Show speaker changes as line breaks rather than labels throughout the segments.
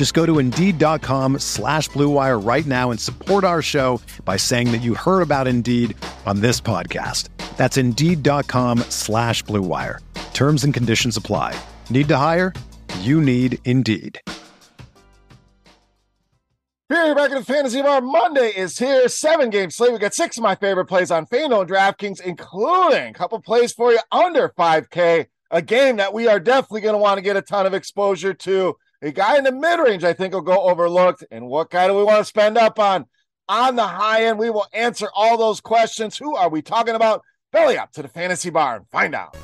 Just go to Indeed.com slash BlueWire right now and support our show by saying that you heard about Indeed on this podcast. That's Indeed.com slash BlueWire. Terms and conditions apply. Need to hire? You need Indeed.
Here, back in the Fantasy Bar. Monday is here. Seven game slate. We got six of my favorite plays on FanDuel and DraftKings, including a couple plays for you under 5K. A game that we are definitely going to want to get a ton of exposure to. A guy in the mid range, I think, will go overlooked. And what guy do we want to spend up on? On the high end, we will answer all those questions. Who are we talking about? Belly up to the Fantasy Bar and find out.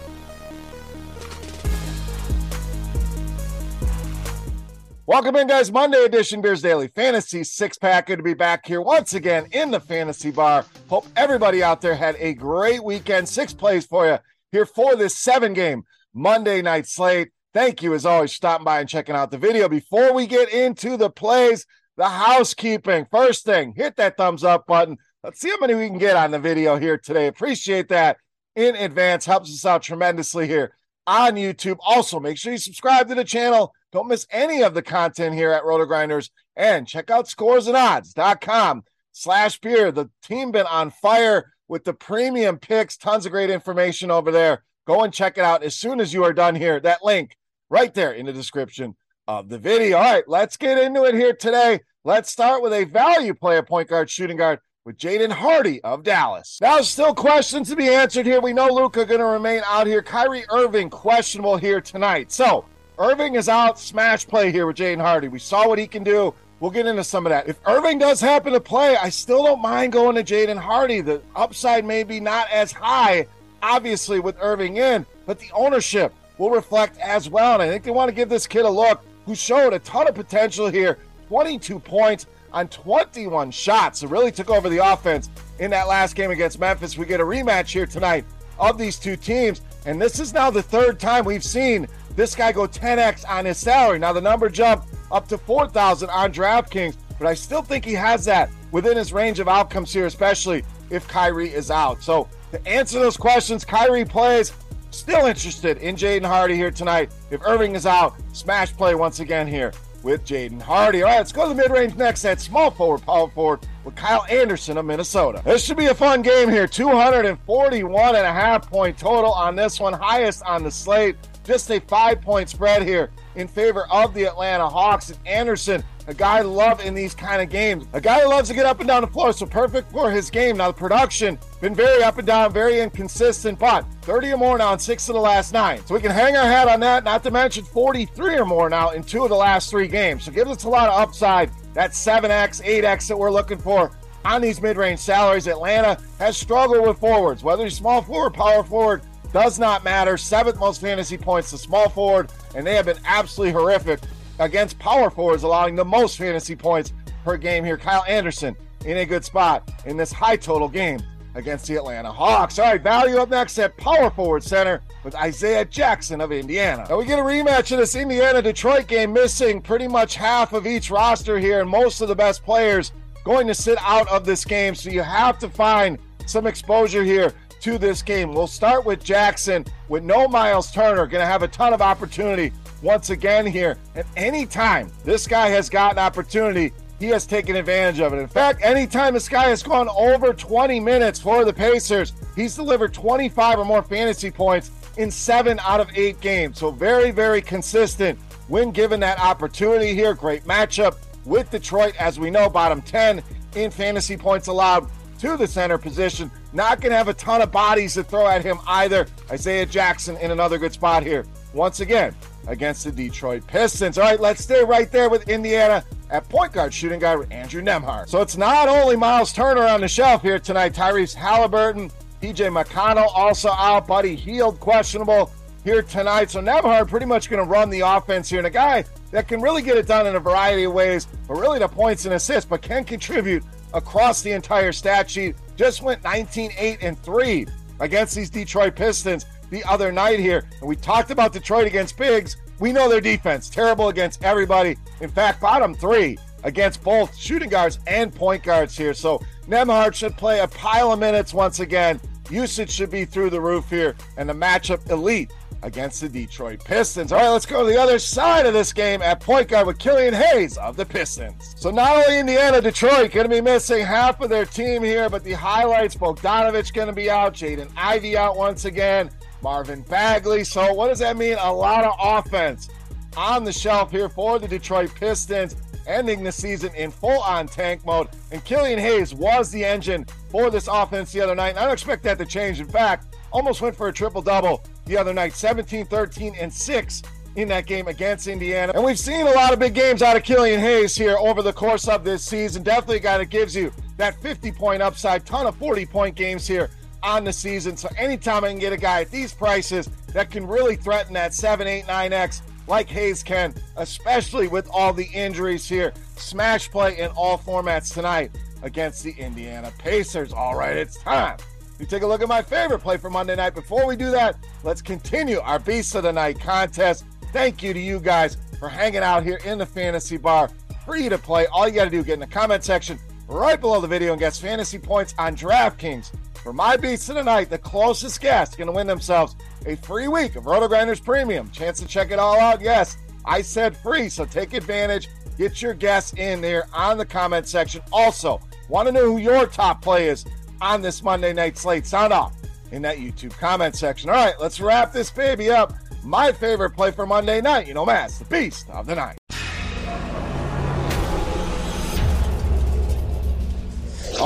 Welcome in, guys. Monday edition Beers Daily Fantasy Six Pack. Good to be back here once again in the Fantasy Bar. Hope everybody out there had a great weekend. Six plays for you here for this seven game Monday night slate. Thank you, as always, stopping by and checking out the video. Before we get into the plays, the housekeeping. First thing, hit that thumbs up button. Let's see how many we can get on the video here today. Appreciate that in advance. Helps us out tremendously here on YouTube. Also, make sure you subscribe to the channel. Don't miss any of the content here at RotoGrinders. And check out scoresandodds.com slash beer. The team been on fire with the premium picks. Tons of great information over there. Go and check it out as soon as you are done here. That link right there in the description of the video. All right, let's get into it here today. Let's start with a value play, a point guard, shooting guard with Jaden Hardy of Dallas. Now, still questions to be answered here. We know Luka going to remain out here. Kyrie Irving questionable here tonight. So Irving is out. Smash play here with Jaden Hardy. We saw what he can do. We'll get into some of that. If Irving does happen to play, I still don't mind going to Jaden Hardy. The upside may be not as high, obviously, with Irving in, but the ownership will reflect as well. And I think they want to give this kid a look who showed a ton of potential here 22 points on 21 shots. So really took over the offense in that last game against Memphis. We get a rematch here tonight of these two teams. And this is now the third time we've seen this guy go 10x on his salary. Now the number jumped up to 4,000 on DraftKings, but I still think he has that within his range of outcomes here, especially if Kyrie is out. So to answer those questions, Kyrie plays. Still interested in Jaden Hardy here tonight. If Irving is out, smash play once again here with Jaden Hardy. All right, let's go to the mid range next at small forward, power forward with Kyle Anderson of Minnesota. This should be a fun game here. 241 and a half point total on this one, highest on the slate. Just a five point spread here in favor of the Atlanta Hawks. And Anderson, a guy I love in these kind of games, a guy who loves to get up and down the floor. So perfect for his game. Now, the production been very up and down, very inconsistent, but 30 or more now in six of the last nine. So we can hang our hat on that, not to mention 43 or more now in two of the last three games. So gives us a lot of upside. That 7x, 8x that we're looking for on these mid range salaries. Atlanta has struggled with forwards, whether he's small forward, power forward, does not matter. Seventh most fantasy points to small forward, and they have been absolutely horrific against power forwards, allowing the most fantasy points per game here. Kyle Anderson in a good spot in this high total game against the Atlanta Hawks. All right, value up next at power forward center with Isaiah Jackson of Indiana. Now we get a rematch of this Indiana Detroit game, missing pretty much half of each roster here, and most of the best players going to sit out of this game. So you have to find some exposure here to this game. We'll start with Jackson with no Miles Turner, going to have a ton of opportunity once again here. And anytime this guy has got an opportunity, he has taken advantage of it. In fact, anytime this guy has gone over 20 minutes for the Pacers, he's delivered 25 or more fantasy points in seven out of eight games. So very, very consistent when given that opportunity here. Great matchup with Detroit, as we know, bottom 10 in fantasy points allowed to the center position. Not going to have a ton of bodies to throw at him either. Isaiah Jackson in another good spot here. Once again, against the Detroit Pistons. All right, let's stay right there with Indiana at point guard, shooting guard with Andrew Nembhard. So it's not only Miles Turner on the shelf here tonight, Tyrese Halliburton, TJ McConnell also out, Buddy Hield questionable here tonight. So Nembhard pretty much going to run the offense here. And a guy that can really get it done in a variety of ways, but really the points and assists, but can contribute across the entire stat sheet. Just went 19, 8, and 3 against these Detroit Pistons the other night here. And we talked about Detroit against Bigs. We know their defense, terrible against everybody. In fact, bottom three against both shooting guards and point guards here. So Nembhard should play a pile of minutes once again. Usage should be through the roof here, and the matchup elite against the Detroit Pistons. All right, let's go to the other side of this game at point guard with Killian Hayes of the Pistons. So not only Indiana, Detroit going to be missing half of their team here, but the highlights, Bogdanovich going to be out, Jaden Ivey out once again, Marvin Bagley. So what does that mean? A lot of offense on the shelf here for the Detroit Pistons ending the season in full on tank mode. And Killian Hayes was the engine for this offense the other night. And I don't expect that to change. In fact, almost went for a triple double the other night 17, 13, and 6 in that game against Indiana. And we've seen a lot of big games out of Killian Hayes here over the course of this season. Definitely guy that gives you that 50 point upside, ton of 40 point games here on the season. So anytime I can get a guy at these prices that can really threaten that 7, 8, 9X like Hayes can, especially with all the injuries here. Smash play in all formats tonight against the Indiana Pacers. All right, it's time you take a look at my favorite play for Monday night. Before we do that, let's continue our Beast of the Night contest. Thank you to you guys for hanging out here in the fantasy bar. Free to play. All you got to do, get in the comment section right below the video and get fantasy points on DraftKings. For my Beast of the Night, the closest guest going to win themselves a free week of RotoGrinders Premium. Chance to check it all out. Yes, I said free, so take advantage. Get your guess in there on the comment section. Also, want to know who your top play is on this Monday night slate. Sound off in that YouTube comment section. All right, let's wrap this baby up. My favorite play for Monday night, you know, Mass, the beast of the night.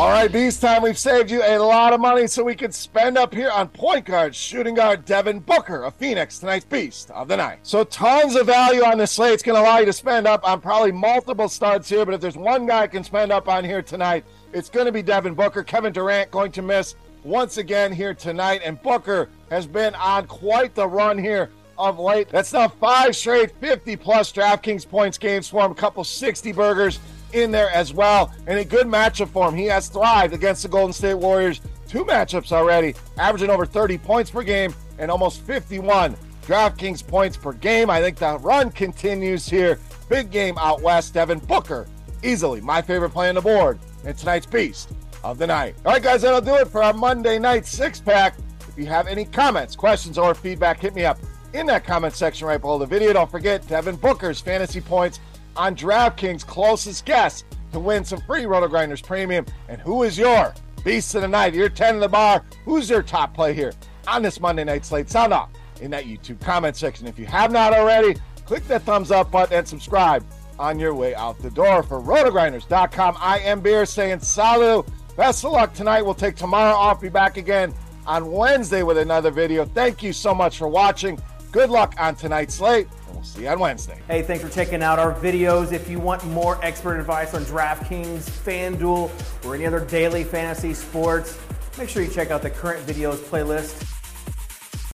All right, Beast time. We've saved you a lot of money so we can spend up here on point guard, shooting guard Devin Booker of Phoenix, tonight's Beast of the Night. So, tons of value on this slate. It's going to allow you to spend up on probably multiple starts here, but if there's one guy I can spend up on here tonight, it's going to be Devin Booker. Kevin Durant going to miss once again here tonight, and Booker has been on quite the run here of late. That's now five straight 50 plus DraftKings points games for him, a couple 60 burgers in there as well, and a good matchup for him. He has thrived against the Golden State Warriors, two matchups already, averaging over 30 points per game and almost 51 DraftKings points per game. I think the run continues here. Big game out west. Devin Booker, easily my favorite play on the board and tonight's Beast of the Night. All right, guys, that'll do it for our Monday night six pack. If you have any comments, questions, or feedback, hit me up in that comment section right below the video. Don't forget Devin Booker's fantasy points on DraftKings closest guess to win some free RotoGrinders Premium. And who is your Beast of the Night? You're 10 in the bar. Who's your top play here on this Monday night slate? Sound off in that YouTube comment section. If you have not already, click that thumbs up button and subscribe on your way out the door. For rotogrinders.com, I am Beer saying salut. Best of luck tonight. We'll take tomorrow off. Be back again on Wednesday with another video. Thank you so much for watching. Good luck on tonight's slate, and we'll see you on Wednesday.
Hey, thanks for checking out our videos. If you want more expert advice on DraftKings, FanDuel, or any other daily fantasy sports, make sure you check out the current videos playlist